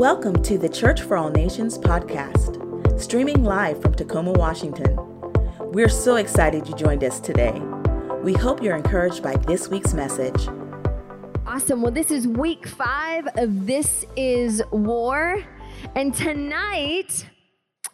Welcome to the Church for All Nations podcast, streaming live from Tacoma, Washington. We're so excited you joined us today. We hope you're encouraged by this week's message. Awesome. Well, this is week five of This Is War. And tonight,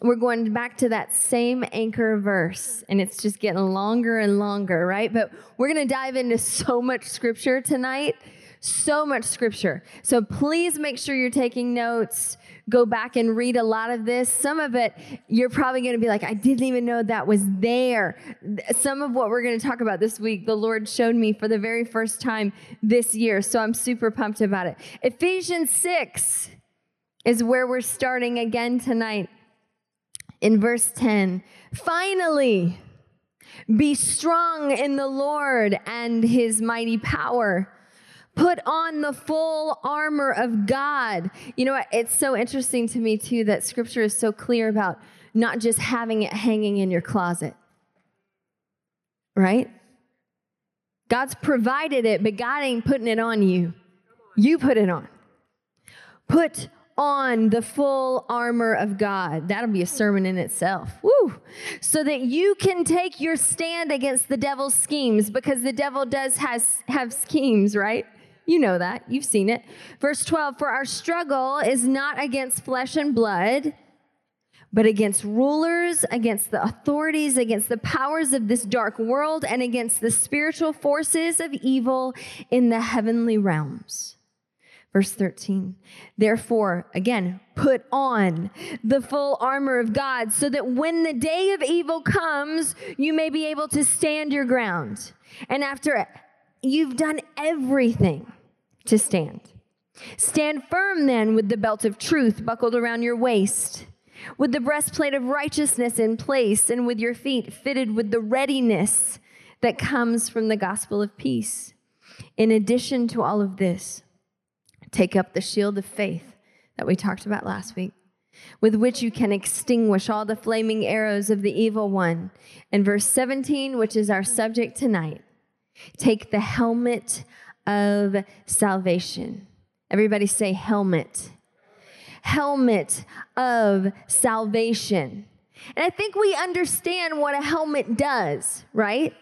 we're going back to that same anchor verse, and it's just getting longer and longer, right? But we're going to dive into so much scripture tonight so much scripture. So please make sure you're taking notes. Go back and read a lot of this. Some of it, you're probably going to be like, I didn't even know that was there. Some of what we're going to talk about this week, the Lord showed me for the very first time this year. So I'm super pumped about it. Ephesians 6 is where we're starting again tonight in verse 10. Finally, be strong in the Lord and his mighty power. Put on the full armor of God. You know, it's so interesting to me, too, that scripture is so clear about not just having it hanging in your closet, right? God's provided it, but God ain't putting it on you. You put it on. Put on the full armor of God. That'll be a sermon in itself. Woo! So that you can take your stand against the devil's schemes because the devil does has have schemes, right? You know that. You've seen it. Verse 12 For our struggle is not against flesh and blood, but against rulers, against the authorities, against the powers of this dark world, and against the spiritual forces of evil in the heavenly realms. Verse 13, therefore, again, put on the full armor of God so that when the day of evil comes, you may be able to stand your ground. And after you've done everything, to stand. Stand firm then with the belt of truth buckled around your waist, with the breastplate of righteousness in place, and with your feet fitted with the readiness that comes from the gospel of peace. In addition to all of this, take up the shield of faith that we talked about last week, with which you can extinguish all the flaming arrows of the evil one. And verse 17, which is our subject tonight, take the helmet of salvation. Everybody say helmet. Helmet of salvation. And I think we understand what a helmet does, right?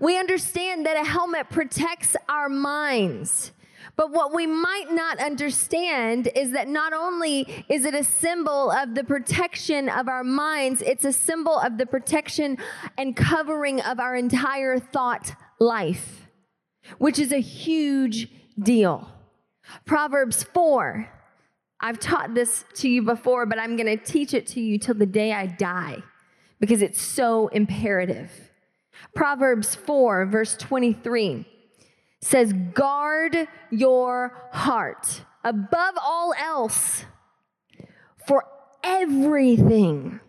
We understand that a helmet protects our minds. But what we might not understand is that not only is it a symbol of the protection of our minds, it's a symbol of the protection and covering of our entire thought life which is a huge deal. Proverbs 4. I've taught this to you before, but I'm going to teach it to you till the day I die because it's so imperative. Proverbs 4, verse 23 says, Guard your heart above all else, for everything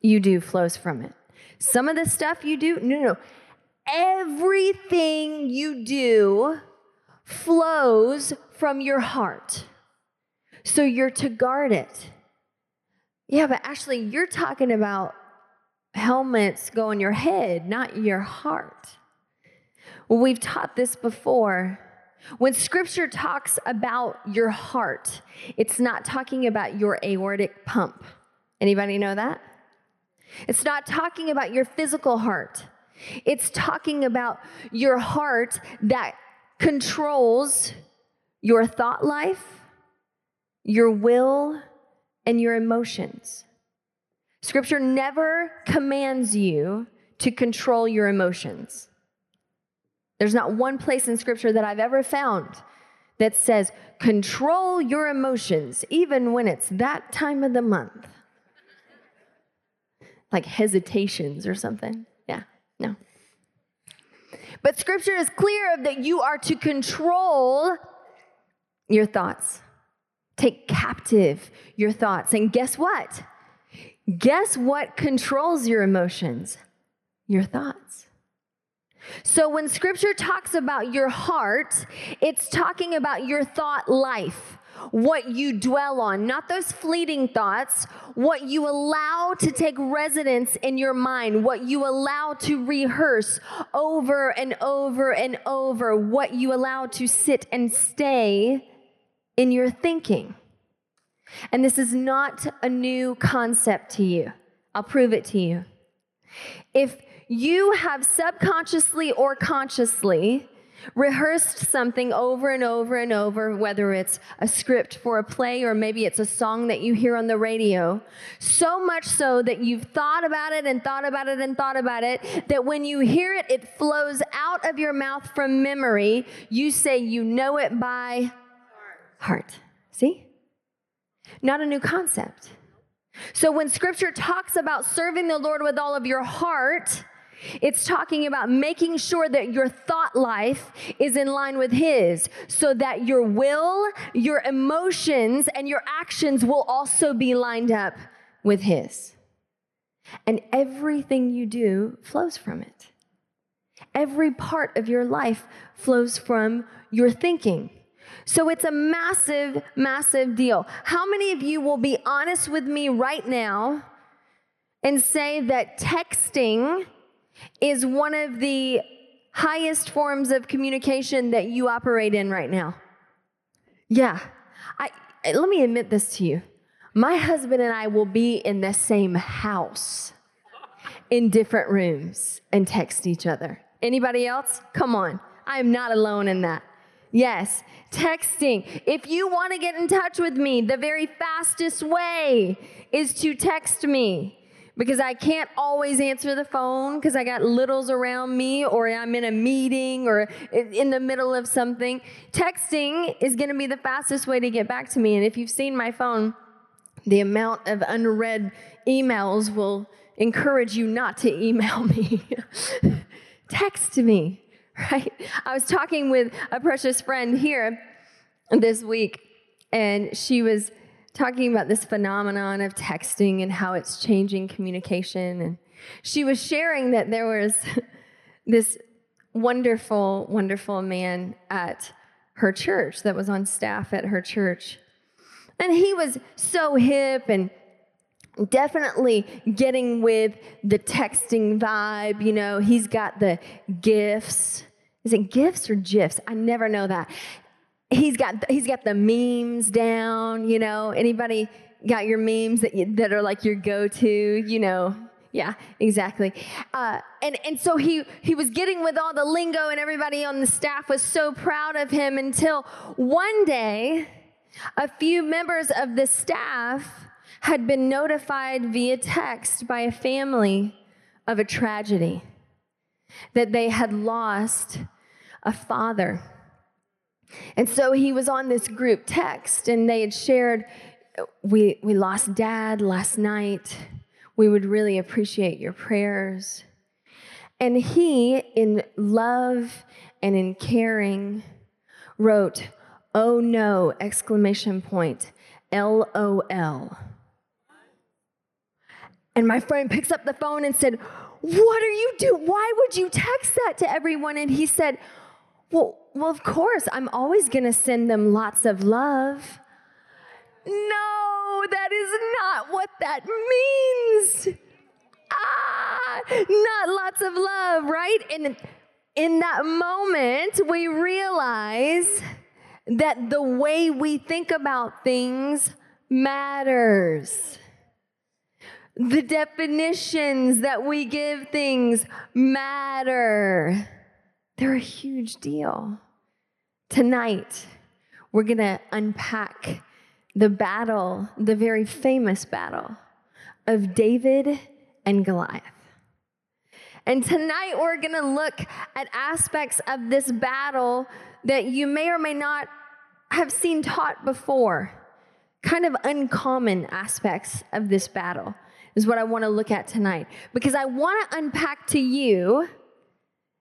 you do flows from it. Some of the stuff you do, no, no, no everything you do flows from your heart. So you're to guard it. Yeah, but actually, you're talking about helmets go on your head, not your heart. Well, we've taught this before. When scripture talks about your heart, it's not talking about your aortic pump. Anybody know that? It's not talking about your physical heart. It's talking about your heart that controls your thought life, your will, and your emotions. Scripture never commands you to control your emotions. There's not one place in Scripture that I've ever found that says, control your emotions, even when it's that time of the month. Like hesitations or something. No. But scripture is clear of that you are to control your thoughts, take captive your thoughts. And guess what? Guess what controls your emotions? Your thoughts. So when scripture talks about your heart, it's talking about your thought life what you dwell on, not those fleeting thoughts, what you allow to take residence in your mind, what you allow to rehearse over and over and over, what you allow to sit and stay in your thinking. And this is not a new concept to you. I'll prove it to you. If you have subconsciously or consciously rehearsed something over and over and over, whether it's a script for a play or maybe it's a song that you hear on the radio, so much so that you've thought about it and thought about it and thought about it, that when you hear it, it flows out of your mouth from memory. You say you know it by heart. See? Not a new concept. So when scripture talks about serving the Lord with all of your heart, it's talking about making sure that your thought life is in line with His so that your will, your emotions, and your actions will also be lined up with His. And everything you do flows from it. Every part of your life flows from your thinking. So it's a massive, massive deal. How many of you will be honest with me right now and say that texting is one of the highest forms of communication that you operate in right now? Yeah. I, let me admit this to you. My husband and I will be in the same house in different rooms and text each other. Anybody else? Come on. I am not alone in that. Yes, texting. If you want to get in touch with me, the very fastest way is to text me because I can't always answer the phone because I got littles around me or I'm in a meeting or in the middle of something. Texting is going to be the fastest way to get back to me. And if you've seen my phone, the amount of unread emails will encourage you not to email me. Text me right? I was talking with a precious friend here this week, and she was talking about this phenomenon of texting and how it's changing communication. And she was sharing that there was this wonderful, wonderful man at her church that was on staff at her church. And he was so hip and definitely getting with the texting vibe. You know, he's got the gifts is it gifts or gifs? I never know that. He's got he's got the memes down. You know, anybody got your memes that you, that are like your go-to? You know, yeah, exactly. Uh, and and so he he was getting with all the lingo, and everybody on the staff was so proud of him until one day, a few members of the staff had been notified via text by a family of a tragedy that they had lost a father. And so he was on this group text, and they had shared, we, we lost dad last night. We would really appreciate your prayers. And he, in love and in caring, wrote, Oh no, exclamation point, LOL. And my friend picks up the phone and said, what are you doing? Why would you text that to everyone? And he said, Well, well, of course, I'm always gonna send them lots of love. No, that is not what that means. Ah, not lots of love, right? And in that moment, we realize that the way we think about things matters. The definitions that we give things matter. They're a huge deal. Tonight, we're going to unpack the battle, the very famous battle of David and Goliath. And tonight, we're going to look at aspects of this battle that you may or may not have seen taught before, kind of uncommon aspects of this battle is what I want to look at tonight because I want to unpack to you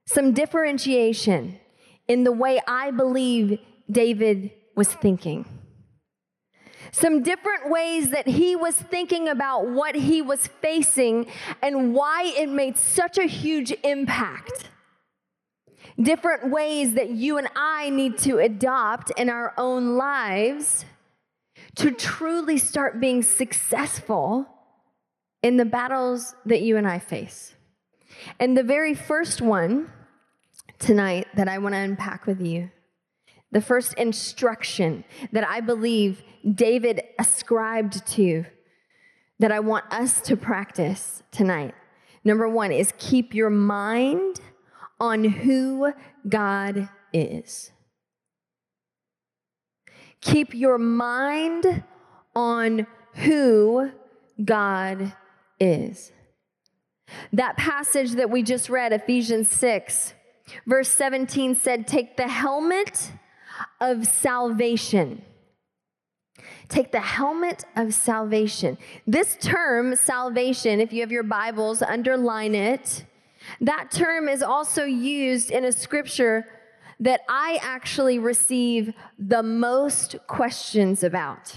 some differentiation in the way I believe David was thinking. Some different ways that he was thinking about what he was facing and why it made such a huge impact. Different ways that you and I need to adopt in our own lives to truly start being successful in the battles that you and I face. And the very first one tonight that I want to unpack with you the first instruction that I believe David ascribed to that I want us to practice tonight. Number one is keep your mind on who God is. Keep your mind on who God is. That passage that we just read, Ephesians 6, verse 17 said, Take the helmet of salvation. Take the helmet of salvation. This term, salvation, if you have your Bibles, underline it. That term is also used in a scripture that I actually receive the most questions about.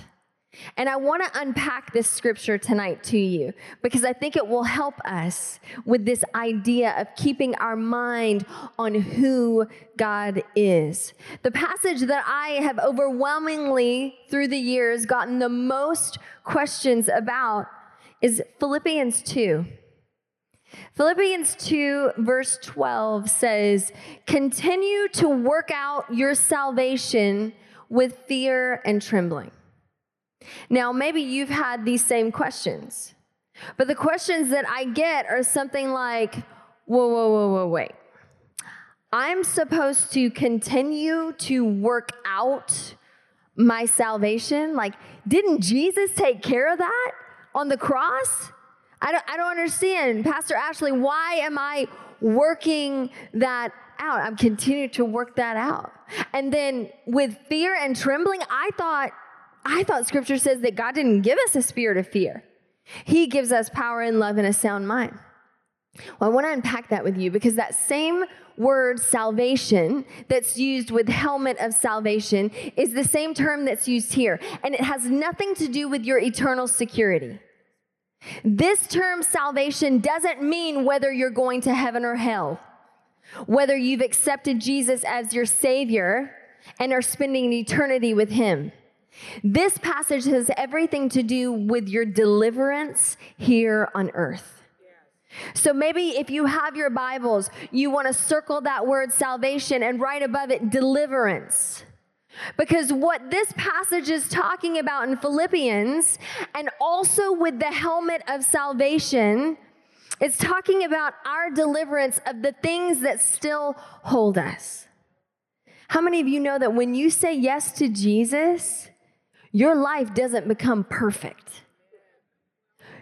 And I want to unpack this scripture tonight to you because I think it will help us with this idea of keeping our mind on who God is. The passage that I have overwhelmingly through the years gotten the most questions about is Philippians 2. Philippians 2, verse 12 says, Continue to work out your salvation with fear and trembling. Now, maybe you've had these same questions, but the questions that I get are something like, Whoa, whoa, whoa, whoa, wait. I'm supposed to continue to work out my salvation? Like, didn't Jesus take care of that on the cross? I don't, I don't understand. Pastor Ashley, why am I working that out? I'm continuing to work that out. And then with fear and trembling, I thought, I thought scripture says that God didn't give us a spirit of fear. He gives us power and love and a sound mind. Well, I want to unpack that with you because that same word salvation that's used with helmet of salvation is the same term that's used here. And it has nothing to do with your eternal security. This term salvation doesn't mean whether you're going to heaven or hell, whether you've accepted Jesus as your Savior and are spending eternity with Him. This passage has everything to do with your deliverance here on earth. So maybe if you have your Bibles, you want to circle that word salvation and write above it deliverance. Because what this passage is talking about in Philippians, and also with the helmet of salvation, is talking about our deliverance of the things that still hold us. How many of you know that when you say yes to Jesus, your life doesn't become perfect?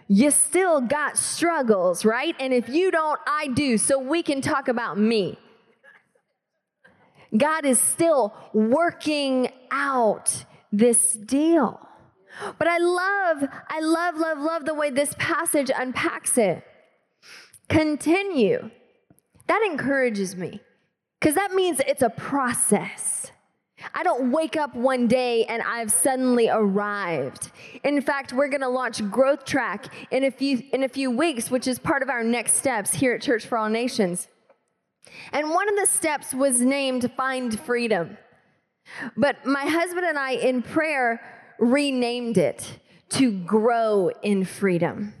You still got struggles, right? And if you don't, I do. So we can talk about me. God is still working out this deal. But I love, I love, love, love the way this passage unpacks it. Continue. That encourages me because that means it's a process. I don't wake up one day and I've suddenly arrived. In fact, we're going to launch Growth Track in a few in a few weeks, which is part of our next steps here at Church for All Nations. And one of the steps was named Find Freedom. But my husband and I, in prayer, renamed it to Grow in Freedom.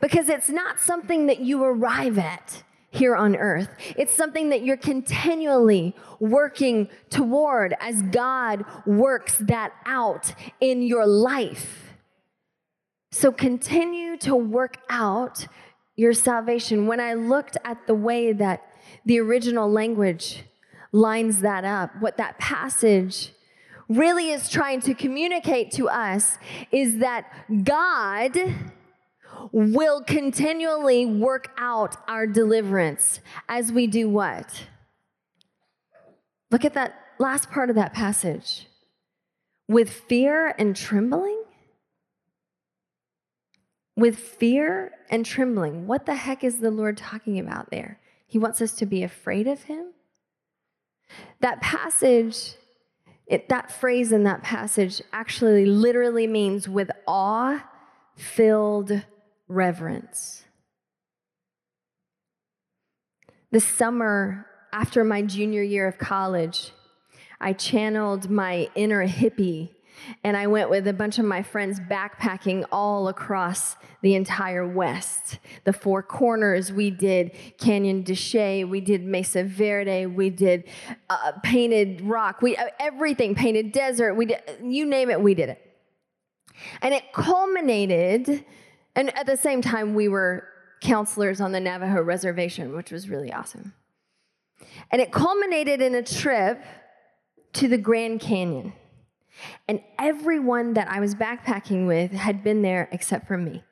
Because it's not something that you arrive at here on earth. It's something that you're continually working toward as God works that out in your life. So continue to work out your salvation. When I looked at the way that the original language lines that up. What that passage really is trying to communicate to us is that God will continually work out our deliverance as we do what? Look at that last part of that passage. With fear and trembling? With fear and trembling. What the heck is the Lord talking about there? He wants us to be afraid of him. That passage, it, that phrase in that passage actually literally means with awe filled reverence. The summer after my junior year of college, I channeled my inner hippie and I went with a bunch of my friends backpacking all across the entire West. The Four Corners, we did Canyon de Chelly, we did Mesa Verde, we did uh, Painted Rock, we uh, everything, Painted Desert, we did, you name it, we did it. And it culminated, and at the same time, we were counselors on the Navajo reservation, which was really awesome. And it culminated in a trip to the Grand Canyon. And everyone that I was backpacking with had been there except for me.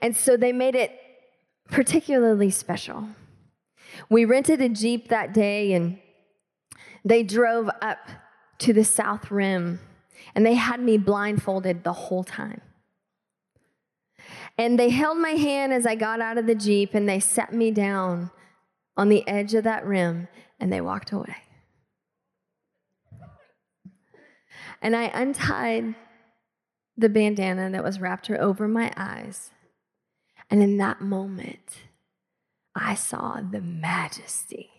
And so they made it particularly special. We rented a Jeep that day and they drove up to the South Rim and they had me blindfolded the whole time. And they held my hand as I got out of the Jeep and they set me down on the edge of that rim and they walked away. And I untied the bandana that was wrapped over my eyes. And in that moment, I saw the majesty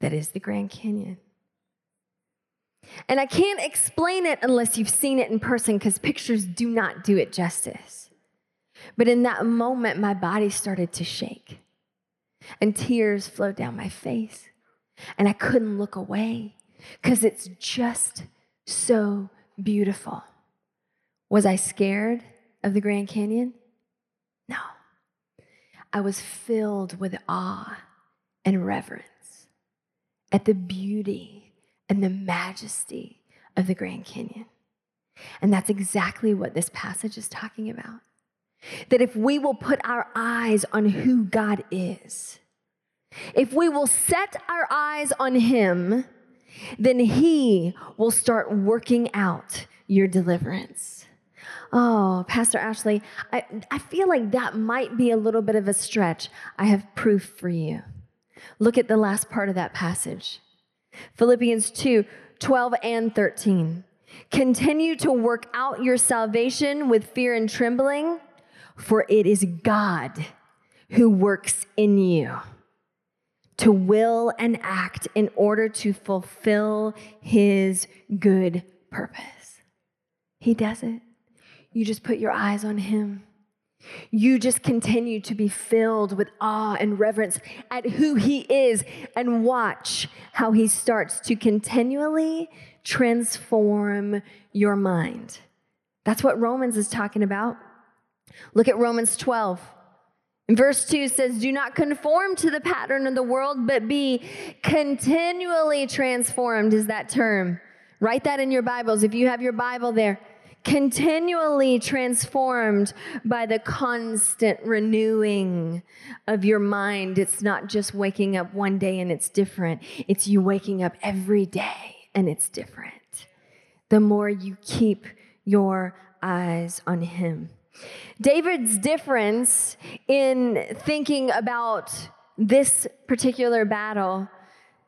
that is the Grand Canyon. And I can't explain it unless you've seen it in person because pictures do not do it justice. But in that moment, my body started to shake and tears flowed down my face. And I couldn't look away because it's just so beautiful. Was I scared of the Grand Canyon? No. I was filled with awe and reverence at the beauty and the majesty of the Grand Canyon. And that's exactly what this passage is talking about. That if we will put our eyes on who God is, if we will set our eyes on Him, then He will start working out your deliverance. Oh, Pastor Ashley, I, I feel like that might be a little bit of a stretch. I have proof for you. Look at the last part of that passage Philippians 2 12 and 13. Continue to work out your salvation with fear and trembling, for it is God who works in you to will and act in order to fulfill his good purpose. He does it. You just put your eyes on him. You just continue to be filled with awe and reverence at who he is and watch how he starts to continually transform your mind. That's what Romans is talking about. Look at Romans 12. And verse 2 says, Do not conform to the pattern of the world, but be continually transformed, is that term. Write that in your Bibles if you have your Bible there. Continually transformed by the constant renewing of your mind. It's not just waking up one day and it's different, it's you waking up every day and it's different. The more you keep your eyes on Him. David's difference in thinking about this particular battle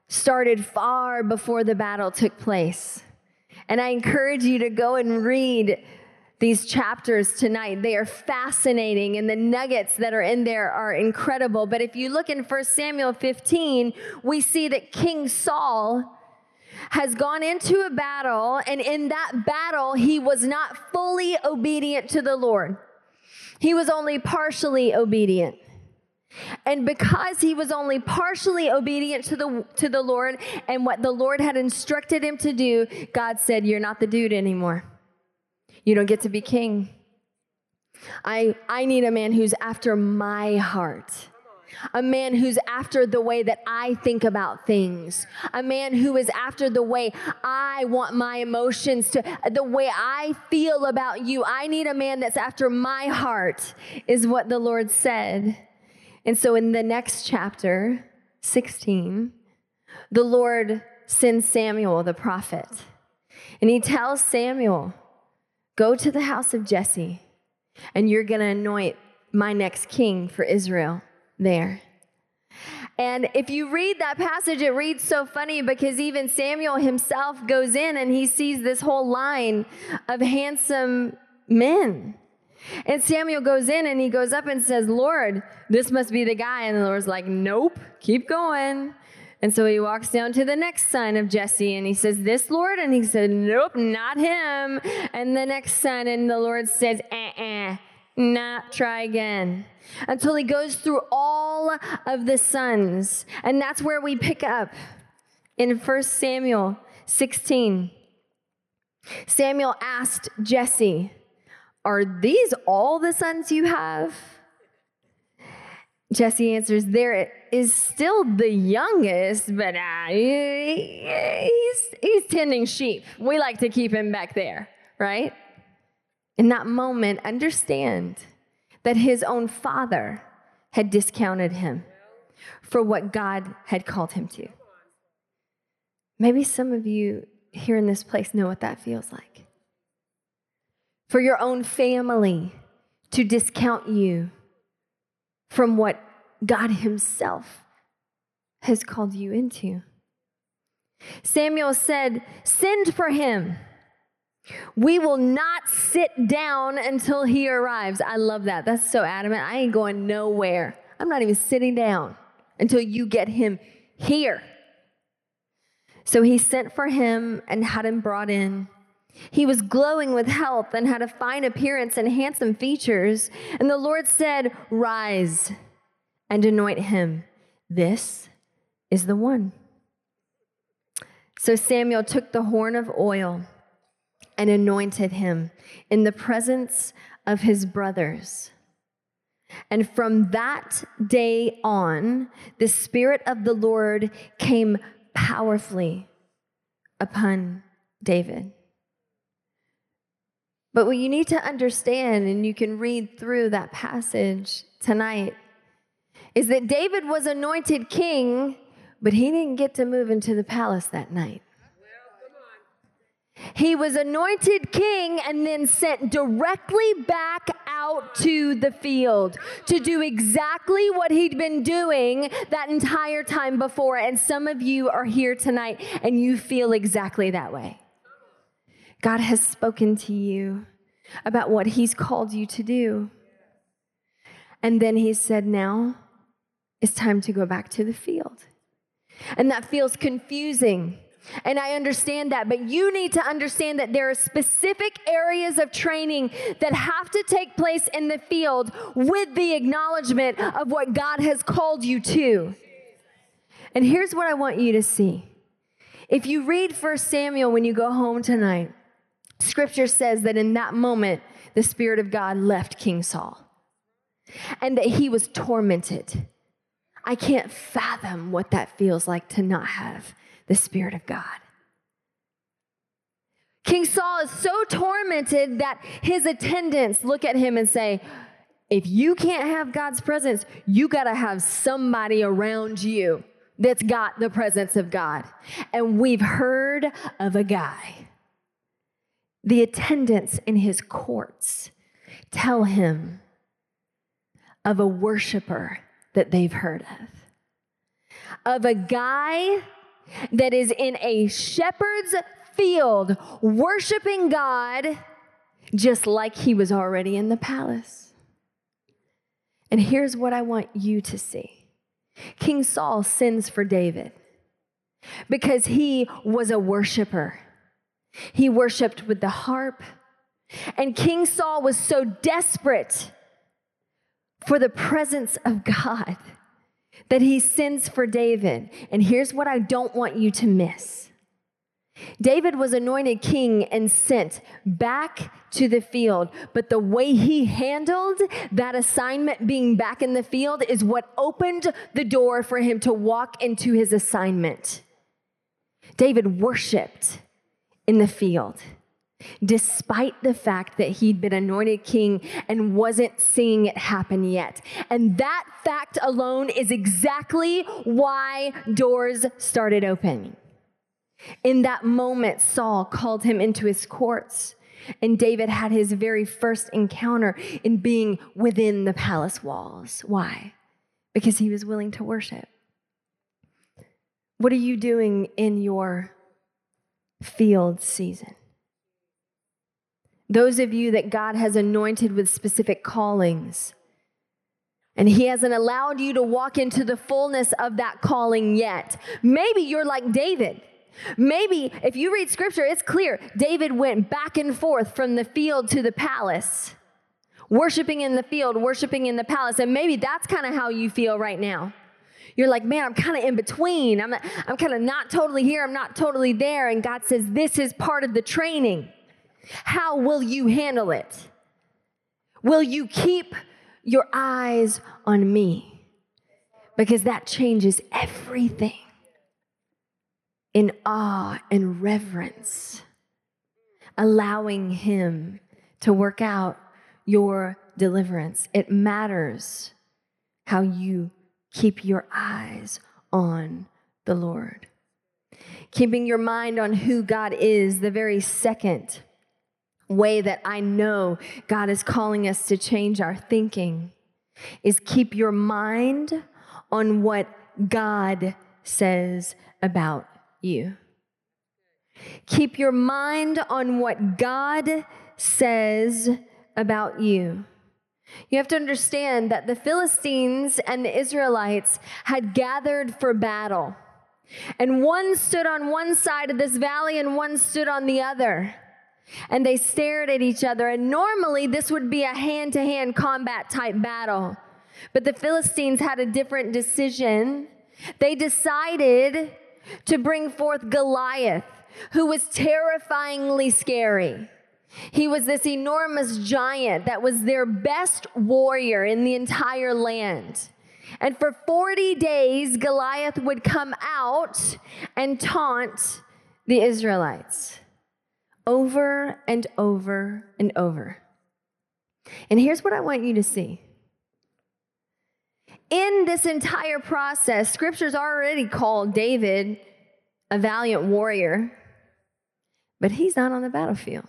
started far before the battle took place. And I encourage you to go and read these chapters tonight. They are fascinating, and the nuggets that are in there are incredible. But if you look in 1 Samuel 15, we see that King Saul has gone into a battle, and in that battle, he was not fully obedient to the Lord. He was only partially obedient. And because he was only partially obedient to the, to the Lord and what the Lord had instructed him to do, God said, You're not the dude anymore. You don't get to be king. I, I need a man who's after my heart a man who's after the way that I think about things, a man who is after the way I want my emotions to, the way I feel about you. I need a man that's after my heart, is what the Lord said. And so in the next chapter, 16, the Lord sends Samuel the prophet. And he tells Samuel, Go to the house of Jesse, and you're going to anoint my next king for Israel there. And if you read that passage, it reads so funny because even Samuel himself goes in and he sees this whole line of handsome men. And Samuel goes in and he goes up and says, Lord, this must be the guy. And the Lord's like, Nope, keep going. And so he walks down to the next son of Jesse and he says, This Lord? And he said, Nope, not him. And the next son, and the Lord says, Uh uh, not try again. Until he goes through all of the sons. And that's where we pick up in 1 Samuel 16. Samuel asked Jesse, Are these all the sons you have? Jesse answers, There is still the youngest, but uh, he's, he's tending sheep. We like to keep him back there, right? In that moment, understand that his own father had discounted him for what God had called him to. Maybe some of you here in this place know what that feels like. For your own family to discount you from what God Himself has called you into. Samuel said, Send for him. We will not sit down until he arrives. I love that. That's so adamant. I ain't going nowhere. I'm not even sitting down until you get him here. So he sent for him and had him brought in. He was glowing with health and had a fine appearance and handsome features. And the Lord said, Rise and anoint him. This is the one. So Samuel took the horn of oil and anointed him in the presence of his brothers. And from that day on, the Spirit of the Lord came powerfully upon David. But what you need to understand, and you can read through that passage tonight, is that David was anointed king, but he didn't get to move into the palace that night. He was anointed king and then sent directly back out to the field to do exactly what he'd been doing that entire time before. And some of you are here tonight and you feel exactly that way. God has spoken to you about what he's called you to do. And then he said, Now it's time to go back to the field. And that feels confusing. And I understand that, but you need to understand that there are specific areas of training that have to take place in the field with the acknowledgement of what God has called you to. And here's what I want you to see. If you read 1 Samuel when you go home tonight, scripture says that in that moment, the Spirit of God left King Saul and that he was tormented I can't fathom what that feels like to not have the Spirit of God. King Saul is so tormented that his attendants look at him and say, if you can't have God's presence, you got to have somebody around you that's got the presence of God. And we've heard of a guy. The attendants in his courts tell him of a worshiper that they've heard of. Of a guy that is in a shepherd's field worshiping God just like he was already in the palace. And here's what I want you to see King Saul sends for David because he was a worshiper. He worshiped with the harp. And King Saul was so desperate for the presence of God that he sends for David. And here's what I don't want you to miss David was anointed king and sent back to the field, but the way he handled that assignment being back in the field is what opened the door for him to walk into his assignment. David worshiped in the field despite the fact that he'd been anointed king and wasn't seeing it happen yet. And that fact alone is exactly why doors started opening. In that moment, Saul called him into his courts, and David had his very first encounter in being within the palace walls. Why? Because he was willing to worship. What are you doing in your field season? Those of you that God has anointed with specific callings, And He hasn't allowed you to walk into the fullness of that calling yet. Maybe you're like David. Maybe if you read scripture, it's clear David went back and forth from the field to the palace, worshiping in the field, worshiping in the palace. And maybe that's kind of how you feel right now. You're like, man, I'm kind of in between. I'm, I'm kind of not totally here. I'm not totally there. And God says, this is part of the training. How will you handle it? Will you keep your eyes on me? Because that changes everything in awe and reverence, allowing Him to work out your deliverance. It matters how you keep your eyes on the Lord. Keeping your mind on who God is, the very second way that I know God is calling us to change our thinking is keep your mind on what God says about you. Keep your mind on what God says about you. You have to understand that the Philistines and the Israelites had gathered for battle. And one stood on one side of this valley and one stood on the other. And they stared at each other. And normally this would be a hand to hand combat type battle. But the Philistines had a different decision. They decided to bring forth Goliath, who was terrifyingly scary. He was this enormous giant that was their best warrior in the entire land. And for 40 days, Goliath would come out and taunt the Israelites over and over and over. And here's what I want you to see. In this entire process, scripture's already called David a valiant warrior, but he's not on the battlefield.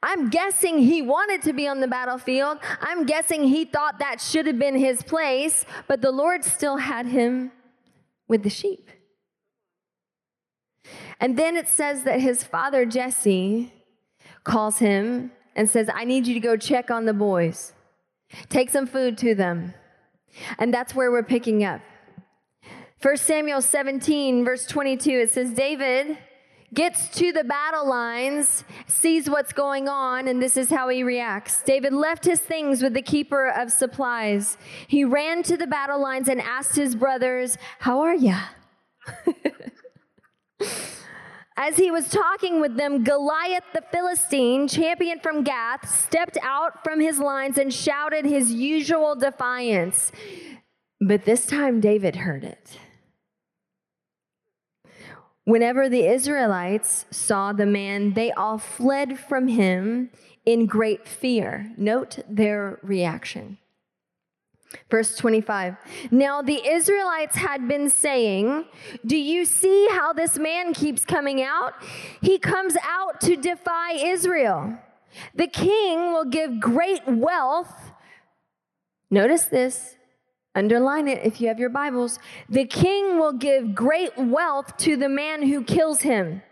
I'm guessing he wanted to be on the battlefield. I'm guessing he thought that should have been his place, but the Lord still had him with the sheep. And then it says that his father Jesse calls him and says, I need you to go check on the boys, take some food to them. And that's where we're picking up. 1 Samuel 17, verse 22, it says, David gets to the battle lines, sees what's going on, and this is how he reacts. David left his things with the keeper of supplies. He ran to the battle lines and asked his brothers, How are ya? As he was talking with them, Goliath the Philistine, champion from Gath, stepped out from his lines and shouted his usual defiance. But this time David heard it. Whenever the Israelites saw the man, they all fled from him in great fear. Note their reaction. Verse 25. Now the Israelites had been saying, Do you see how this man keeps coming out? He comes out to defy Israel. The king will give great wealth. Notice this Underline it if you have your Bibles. The king will give great wealth to the man who kills him.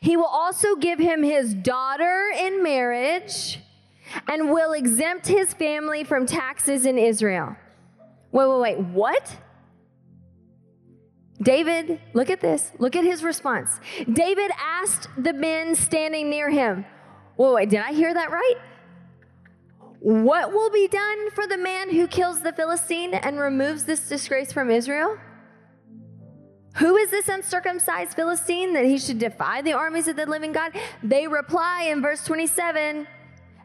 He will also give him his daughter in marriage and will exempt his family from taxes in Israel. Wait, wait, wait. What? David, look at this. Look at his response. David asked the men standing near him, Whoa, wait, did I hear that right? What will be done for the man who kills the Philistine and removes this disgrace from Israel? Who is this uncircumcised Philistine that he should defy the armies of the living God? They reply in verse 27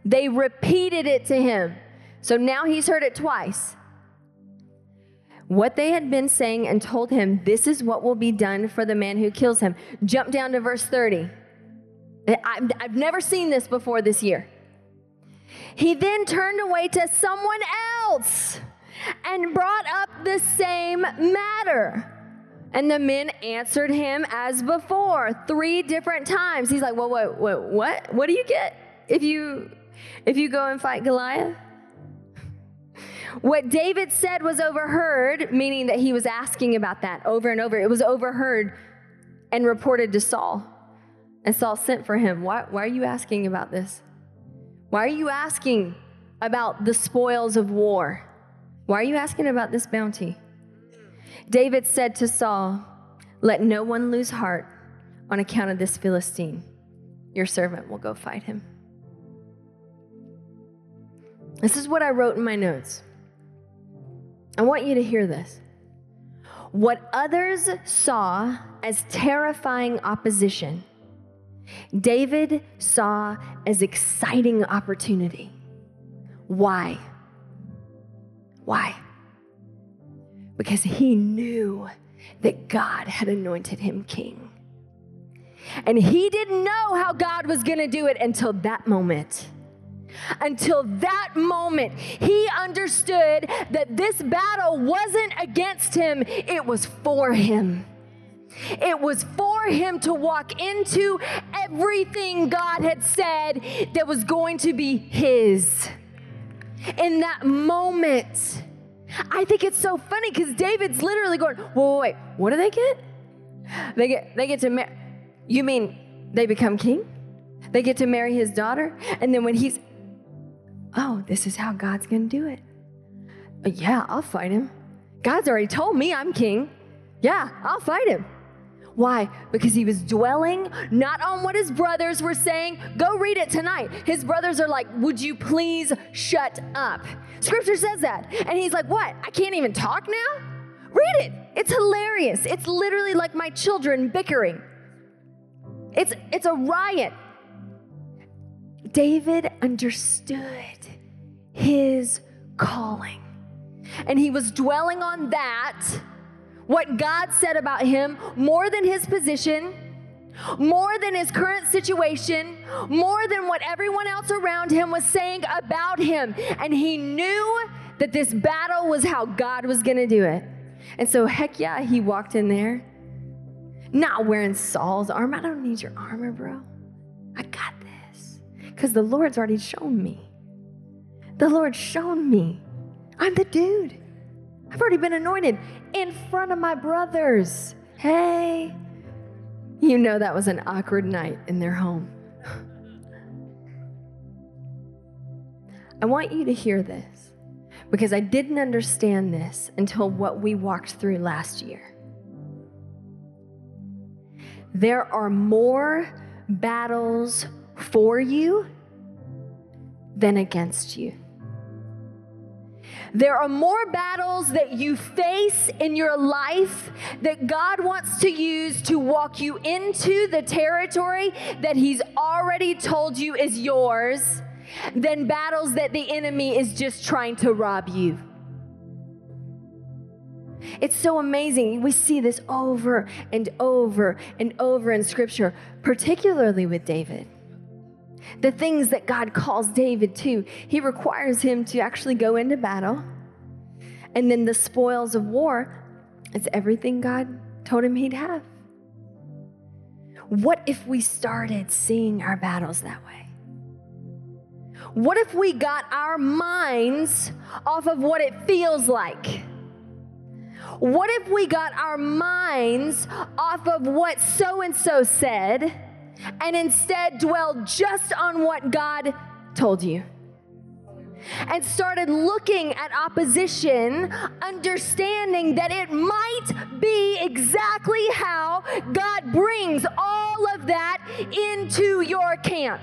they repeated it to him. So now he's heard it twice. What they had been saying and told him, this is what will be done for the man who kills him. Jump down to verse 30. I've never seen this before this year. He then turned away to someone else and brought up the same matter. And the men answered him as before, three different times. He's like, "Well, what, what, what? What do you get if you if you go and fight Goliath?" What David said was overheard, meaning that he was asking about that over and over. It was overheard and reported to Saul. And Saul sent for him. Why, why are you asking about this? Why are you asking about the spoils of war. Why are you asking about this bounty? David said to Saul, Let no one lose heart on account of this Philistine. Your servant will go fight him. This is what I wrote in my notes. I want you to hear this. What others saw as terrifying opposition, David saw as exciting opportunity. Why? Why? Because he knew that God had anointed him king. And he didn't know how God was going to do it until that moment. Until that moment, he understood that this battle wasn't against him, it was for him. It was for him to walk into everything God had said that was going to be his. In that moment, I think it's so funny because David's literally going, whoa, wait, wait, what do they get? They get they get to marry. You mean they become king? They get to marry his daughter, and then when he's oh, this is how God's going to do it. Uh, yeah, I'll fight him. God's already told me I'm king. Yeah, I'll fight him. Why? Because he was dwelling not on what his brothers were saying. Go read it tonight. His brothers are like, Would you please shut up? Scripture says that. And he's like, What? I can't even talk now? Read it. It's hilarious. It's literally like my children bickering. It's, it's a riot. David understood his calling. And he was dwelling on that, what God said about him, more than his position, more than his current situation, more than what everyone else around him was saying about him. And he knew that this battle was how God was going to do it. And so, heck yeah, he walked in there, not wearing Saul's armor. I don't need your armor, bro. I got this because the Lord's already shown me. The Lord's shown me. I'm the dude. I've already been anointed in front of my brothers. Hey, you know that was an awkward night in their home. I want you to hear this because I didn't understand this until what we walked through last year. There are more battles for you than against you. There are more battles that you face in your life that God wants to use to walk you into the territory that He's already told you is yours than battles that the enemy is just trying to rob you. It's so amazing. We see this over and over and over in Scripture, particularly with David the things that God calls David to. He requires him to actually go into battle. And then the spoils of war is everything God told him he'd have. What if we started seeing our battles that way? What if we got our minds off of what it feels like? What if we got our minds off of what so and so said? And instead dwell just on what God told you. And started looking at opposition, understanding that it might be exactly how God brings all of that into your camp.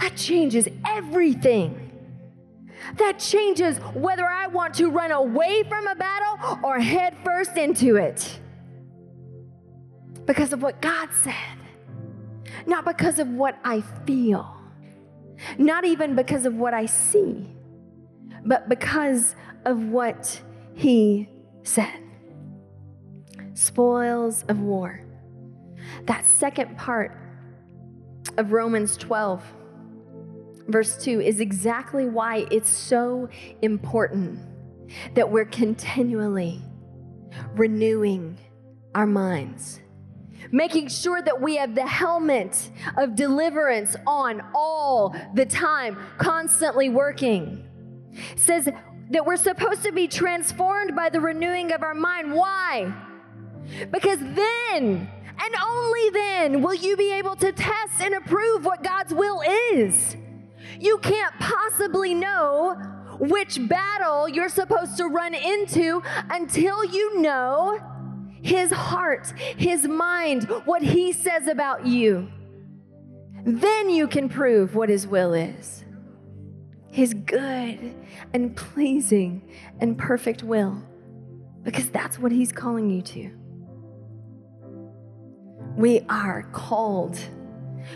That changes everything. That changes whether I want to run away from a battle or head first into it because of what God said, not because of what I feel, not even because of what I see, but because of what He said. Spoils of war. That second part of Romans 12, verse 2, is exactly why it's so important that we're continually renewing our minds making sure that we have the helmet of deliverance on all the time, constantly working. It says that we're supposed to be transformed by the renewing of our mind. Why? Because then, and only then, will you be able to test and approve what God's will is. You can't possibly know which battle you're supposed to run into until you know his heart, his mind, what he says about you. Then you can prove what his will is his good and pleasing and perfect will, because that's what he's calling you to. We are called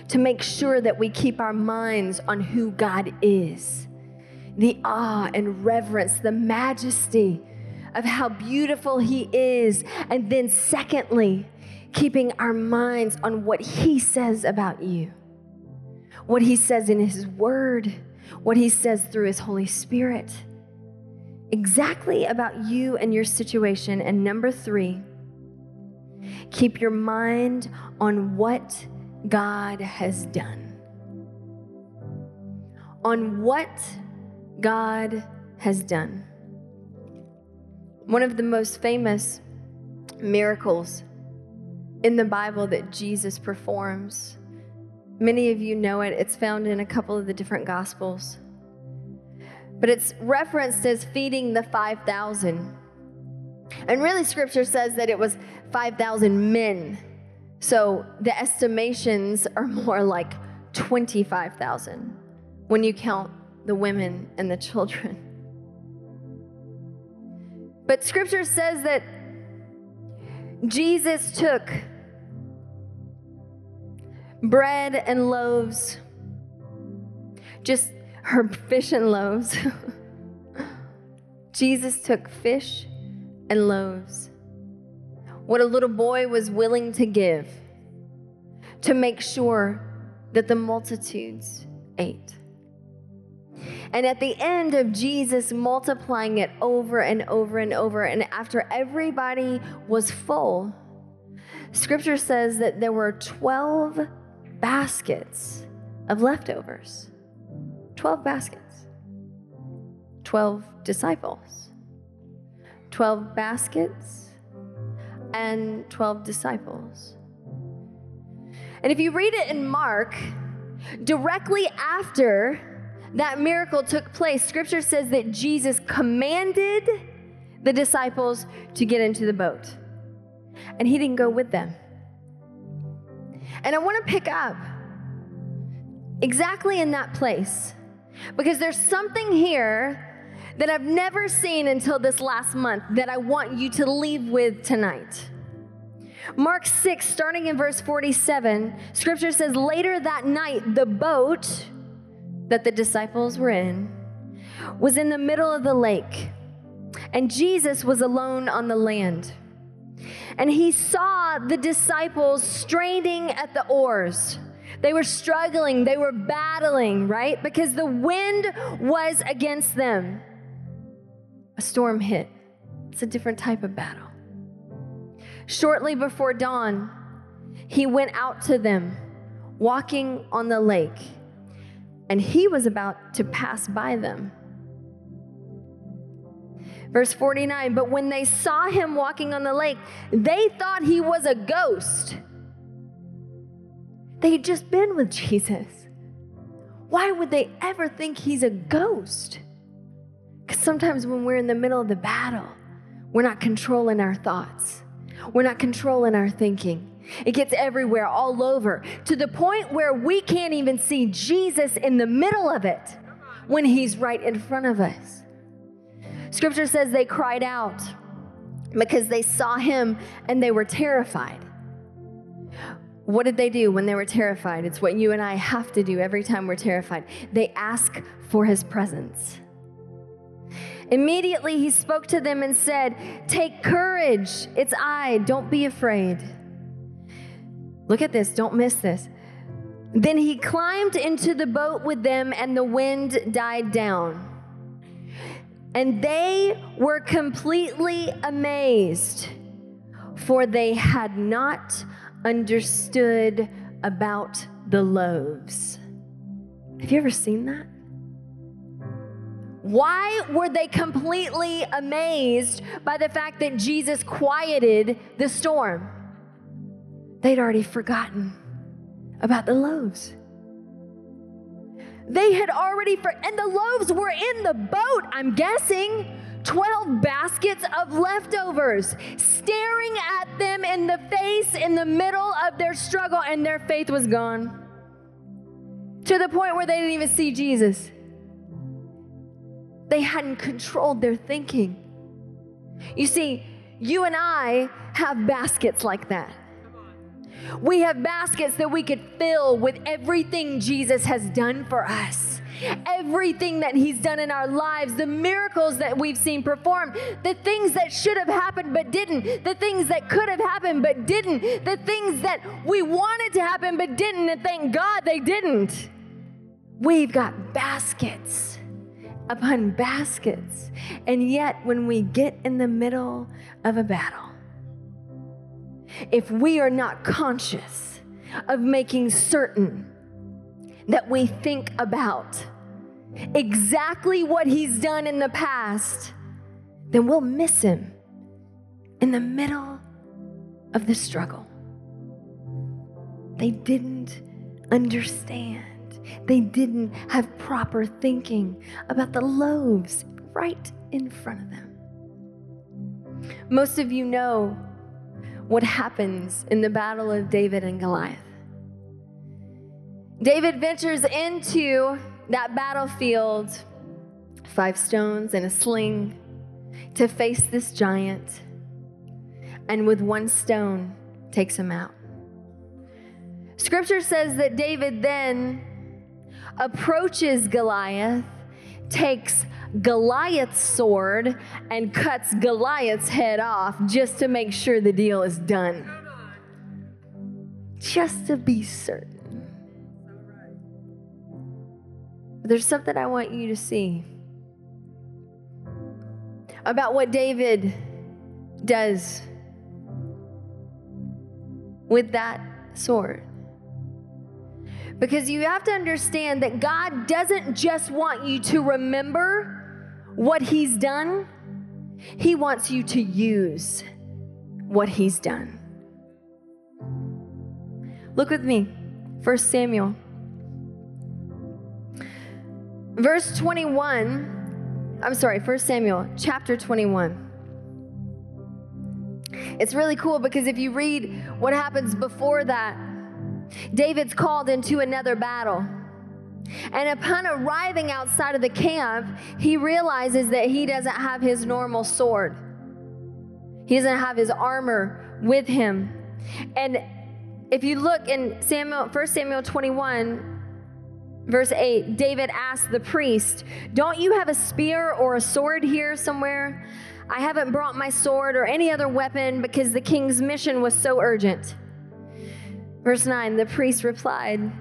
to make sure that we keep our minds on who God is the awe and reverence, the majesty of how beautiful He is. And then, secondly, keeping our minds on what He says about you, what He says in His Word, what He says through His Holy Spirit, exactly about you and your situation. And number three, keep your mind on what God has done. On what God has done. One of the most famous miracles in the Bible that Jesus performs. Many of you know it. It's found in a couple of the different Gospels. But it's referenced as feeding the 5,000. And really, scripture says that it was 5,000 men. So the estimations are more like 25,000 when you count the women and the children. But scripture says that Jesus took bread and loaves, just her fish and loaves. Jesus took fish and loaves, what a little boy was willing to give to make sure that the multitudes ate. And at the end of Jesus multiplying it over and over and over, and after everybody was full, scripture says that there were 12 baskets of leftovers. 12 baskets. 12 disciples. 12 baskets and 12 disciples. And if you read it in Mark, directly after that miracle took place, scripture says that Jesus commanded the disciples to get into the boat, and he didn't go with them. And I want to pick up exactly in that place because there's something here that I've never seen until this last month that I want you to leave with tonight. Mark 6, starting in verse 47, scripture says, Later that night, the boat that the disciples were in was in the middle of the lake, and Jesus was alone on the land. And he saw the disciples straining at the oars. They were struggling, they were battling, right? Because the wind was against them. A storm hit. It's a different type of battle. Shortly before dawn, he went out to them, walking on the lake and he was about to pass by them. Verse 49 But when they saw him walking on the lake, they thought he was a ghost. They had just been with Jesus. Why would they ever think he's a ghost? Because sometimes when we're in the middle of the battle, we're not controlling our thoughts, we're not controlling our thinking. It gets everywhere, all over, to the point where we can't even see Jesus in the middle of it when he's right in front of us. Scripture says they cried out because they saw him and they were terrified. What did they do when they were terrified? It's what you and I have to do every time we're terrified. They ask for his presence. Immediately he spoke to them and said, Take courage, it's I, don't be afraid. Look at this, don't miss this. Then he climbed into the boat with them, and the wind died down. And they were completely amazed, for they had not understood about the loaves. Have you ever seen that? Why were they completely amazed by the fact that Jesus quieted the storm? They'd already forgotten about the loaves. They had already, for, and the loaves were in the boat, I'm guessing. 12 baskets of leftovers, staring at them in the face in the middle of their struggle, and their faith was gone. To the point where they didn't even see Jesus. They hadn't controlled their thinking. You see, you and I have baskets like that. We have baskets that we could fill with everything Jesus has done for us. Everything that He's done in our lives, the miracles that we've seen performed, the things that should have happened but didn't, the things that could have happened but didn't, the things that we wanted to happen but didn't, and thank God they didn't. We've got baskets upon baskets. And yet, when we get in the middle of a battle, if we are not conscious of making certain that we think about exactly what he's done in the past, then we'll miss him in the middle of the struggle. They didn't understand. They didn't have proper thinking about the loaves right in front of them. Most of you know what happens in the battle of David and Goliath. David ventures into that battlefield, five stones and a sling, to face this giant, and with one stone takes him out. Scripture says that David then approaches Goliath, takes Goliath's sword, and cuts Goliath's head off just to make sure the deal is done. Just to be certain. But there's something I want you to see about what David does with that sword. Because you have to understand that God doesn't just want you to remember what He's done, He wants you to use what He's done. Look with me, 1 Samuel. Verse 21, I'm sorry, 1 Samuel chapter 21. It's really cool because if you read what happens before that, David's called into another battle. And upon arriving outside of the camp, he realizes that he doesn't have his normal sword. He doesn't have his armor with him. And if you look in Samuel, 1 Samuel 21, verse 8, David asked the priest, Don't you have a spear or a sword here somewhere? I haven't brought my sword or any other weapon because the king's mission was so urgent. Verse 9 the priest replied,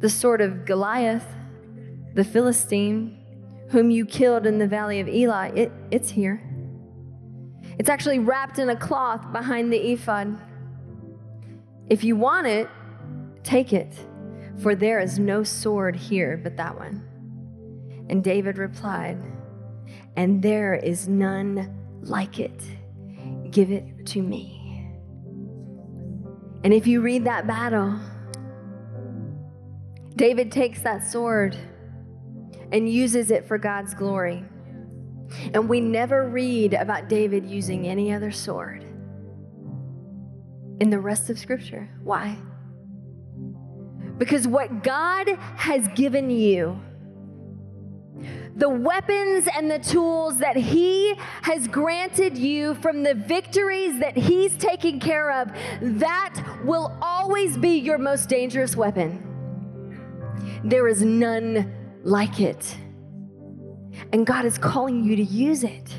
The sword of Goliath, the Philistine, whom you killed in the valley of Elah, it, it's here. It's actually wrapped in a cloth behind the ephod. If you want it, take it, for there is no sword here but that one. And David replied, And there is none like it. Give it to me. And if you read that battle, David takes that sword and uses it for God's glory. And we never read about David using any other sword in the rest of Scripture. Why? Because what God has given you the weapons and the tools that He has granted you from the victories that He's taken care of, that will always be your most dangerous weapon. There is none like it. And God is calling you to use it.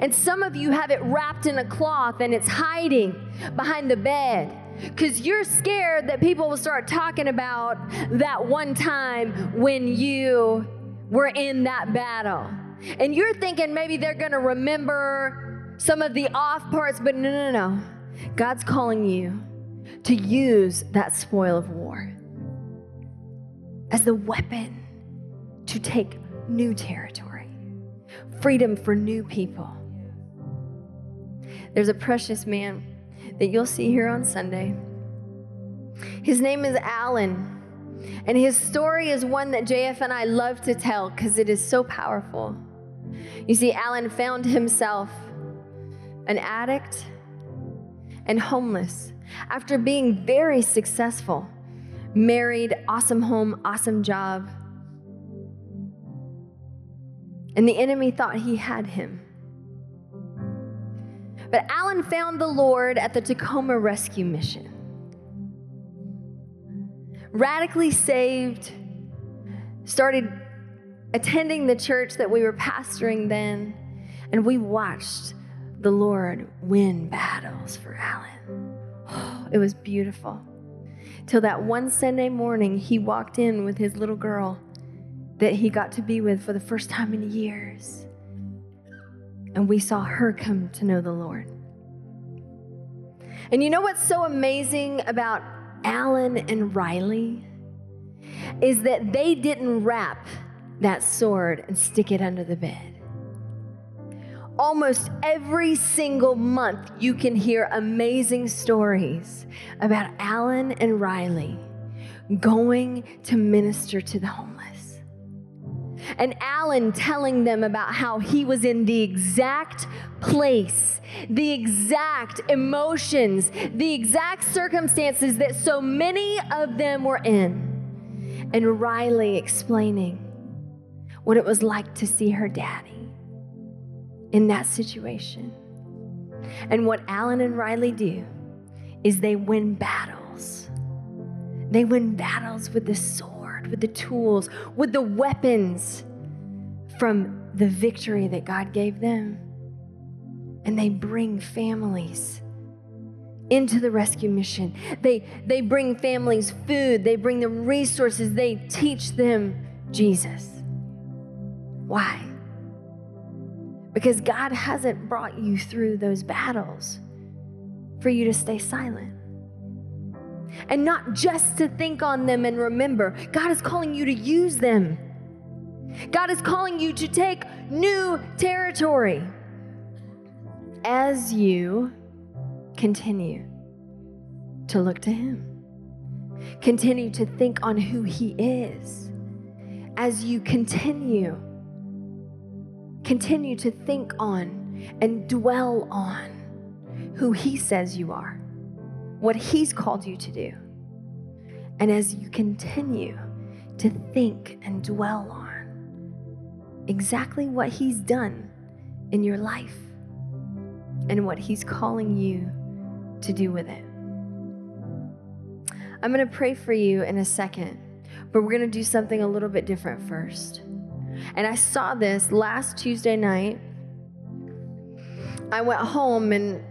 And some of you have it wrapped in a cloth and it's hiding behind the bed because you're scared that people will start talking about that one time when you were in that battle. And you're thinking maybe they're going to remember some of the off parts, but no, no, no. God's calling you to use that spoil of war as the weapon to take new territory, freedom for new people. There's a precious man that you'll see here on Sunday. His name is Alan. And his story is one that JF and I love to tell because it is so powerful. You see, Alan found himself an addict and homeless after being very successful married, awesome home, awesome job. And the enemy thought he had him. But Alan found the Lord at the Tacoma Rescue Mission. Radically saved, started attending the church that we were pastoring then, and we watched the Lord win battles for Alan. Oh, it was beautiful. Till that one Sunday morning, he walked in with his little girl that he got to be with for the first time in years. And we saw her come to know the Lord. And you know what's so amazing about Alan and Riley? Is that they didn't wrap that sword and stick it under the bed. Almost every single month, you can hear amazing stories about Alan and Riley going to minister to the homeless. And Alan telling them about how he was in the exact place, the exact emotions, the exact circumstances that so many of them were in. And Riley explaining what it was like to see her daddy in that situation. And what Alan and Riley do is they win battles. They win battles with the sword, with the tools, with the weapons from the victory that God gave them. And they bring families into the rescue mission. They, they bring families food, they bring them resources, they teach them Jesus. Why? Because God hasn't brought you through those battles for you to stay silent. And not just to think on them and remember, God is calling you to use them. God is calling you to take new territory as you continue to look to Him. Continue to think on who He is as you continue Continue to think on and dwell on who He says you are, what He's called you to do. And as you continue to think and dwell on exactly what He's done in your life and what He's calling you to do with it. I'm going to pray for you in a second, but we're going to do something a little bit different first. And I saw this last Tuesday night. I went home and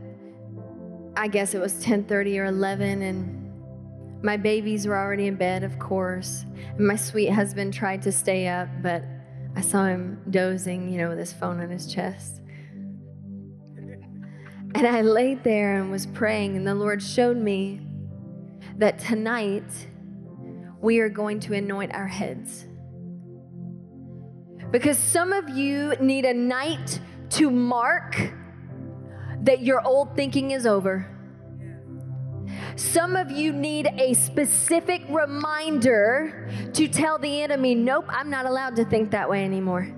I guess it was 10:30 or 11 and my babies were already in bed, of course. And my sweet husband tried to stay up, but I saw him dozing, you know, with his phone on his chest. And I laid there and was praying, and the Lord showed me that tonight we are going to anoint our heads. Because some of you need a night to mark that your old thinking is over. Some of you need a specific reminder to tell the enemy, nope, I'm not allowed to think that way anymore.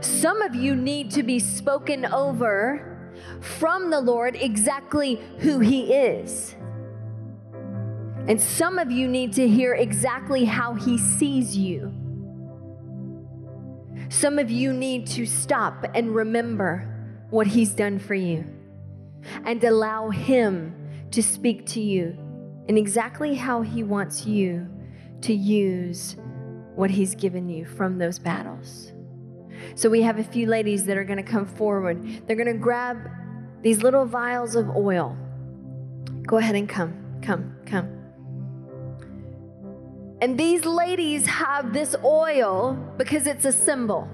Some of you need to be spoken over from the Lord exactly who He is. And some of you need to hear exactly how He sees you. Some of you need to stop and remember what He's done for you and allow Him to speak to you in exactly how He wants you to use what He's given you from those battles. So, we have a few ladies that are going to come forward. They're going to grab these little vials of oil. Go ahead and come, come, come. And these ladies have this oil because it's a symbol.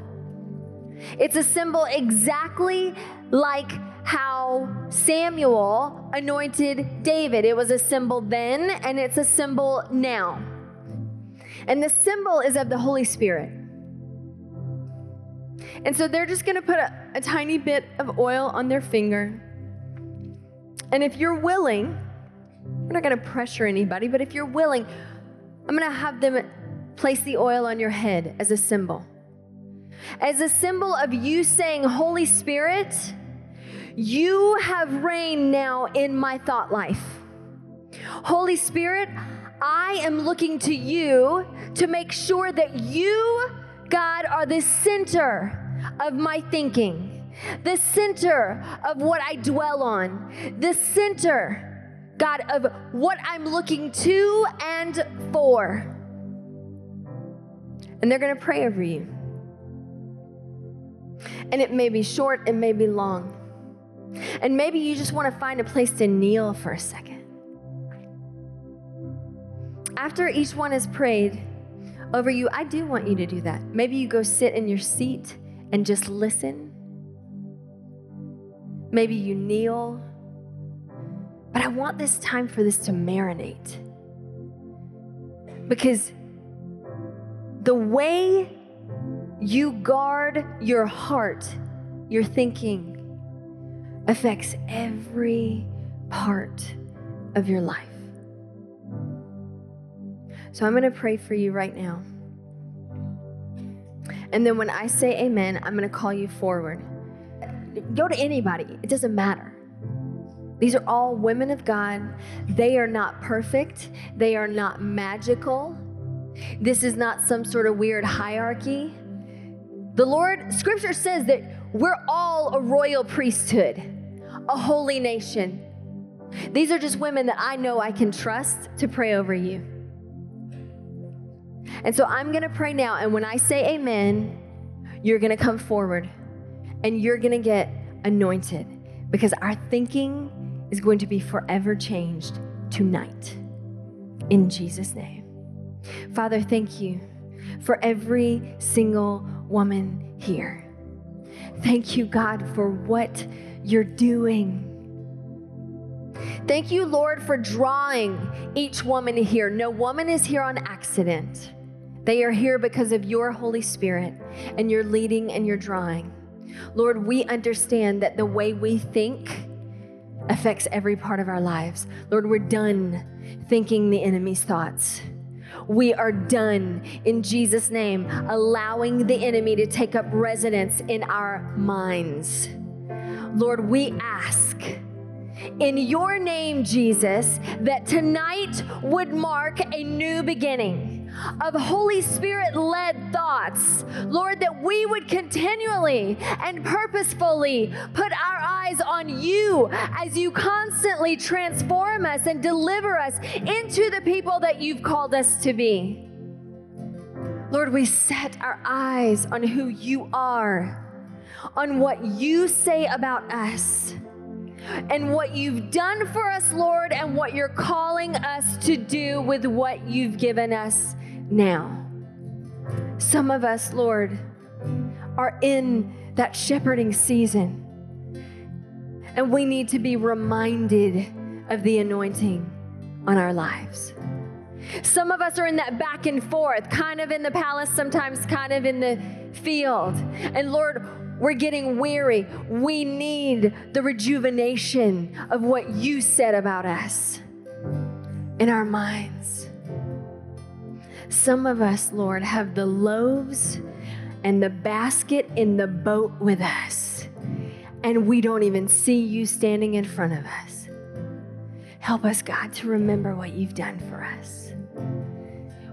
It's a symbol exactly like how Samuel anointed David. It was a symbol then, and it's a symbol now. And the symbol is of the Holy Spirit. And so they're just going to put a, a, tiny bit of oil on their finger. And if you're willing, we're not going to pressure anybody, but if you're willing, I'm going to have them place the oil on your head as a symbol. As a symbol of you saying, Holy Spirit, you have reigned now in my thought life. Holy Spirit, I am looking to you to make sure that you, God, are the center of my thinking, the center of what I dwell on, the center, God, of what I'm looking to and for. And they're going to pray over you. And it may be short, it may be long. And maybe you just want to find a place to kneel for a second. After each one has prayed over you, I do want you to do that. Maybe you go sit in your seat and just listen. Maybe you kneel. But I want this time for this to marinate. Because the way you guard your heart, your thinking, affects every part of your life. So I'm going to pray for you right now. And then when I say amen, I'm going to call you forward. Go to anybody, it doesn't matter. These are all women of God. They are not perfect, they are not magical. This is not some sort of weird hierarchy. The Lord, scripture says that we're all a royal priesthood, a holy nation. These are just women that I know I can trust to pray over you. And so I'm going to pray now. And when I say amen, you're going to come forward and you're going to get anointed because our thinking is going to be forever changed tonight. In Jesus' name. Father, thank you for every single woman here. Thank you, God, for what you're doing. Thank you, Lord, for drawing each woman here. No woman is here on accident. They are here because of your Holy Spirit and your leading and your drawing. Lord, we understand that the way we think affects every part of our lives. Lord, we're done thinking the enemy's thoughts. We are done in Jesus' name, allowing the enemy to take up residence in our minds. Lord, we ask in your name, Jesus, that tonight would mark a new beginning of Holy Spirit led thoughts. Lord, that we would continually and purposefully put our eyes on you as you constantly transform us and deliver us into the people that you've called us to be. Lord, we set our eyes on who you are, on what you say about us and what you've done for us, Lord, and what you're calling us to do with what you've given us now. Some of us, Lord, are in that shepherding season, and we need to be reminded of the anointing on our lives. Some of us are in that back and forth, kind of in the palace, sometimes kind of in the field. And Lord, we're getting weary. We need the rejuvenation of what you said about us in our minds. Some of us, Lord, have the loaves and the basket in the boat with us, and we don't even see you standing in front of us. Help us, God, to remember what you've done for us.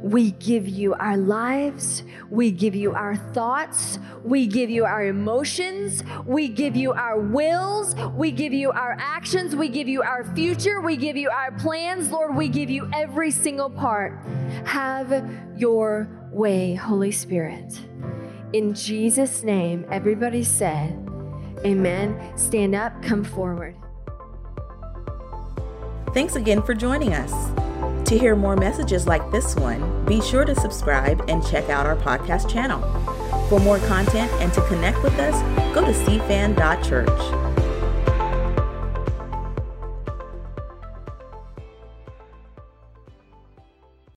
We give you our lives. We give you our thoughts. We give you our emotions. We give you our wills. We give you our actions. We give you our future. We give you our plans. Lord, we give you every single part. Have your way, Holy Spirit. In Jesus' name, everybody said, Amen. Stand up, come forward. Thanks again for joining us. To hear more messages like this one, be sure to subscribe and check out our podcast channel. For more content and to connect with us, go to cfan.church.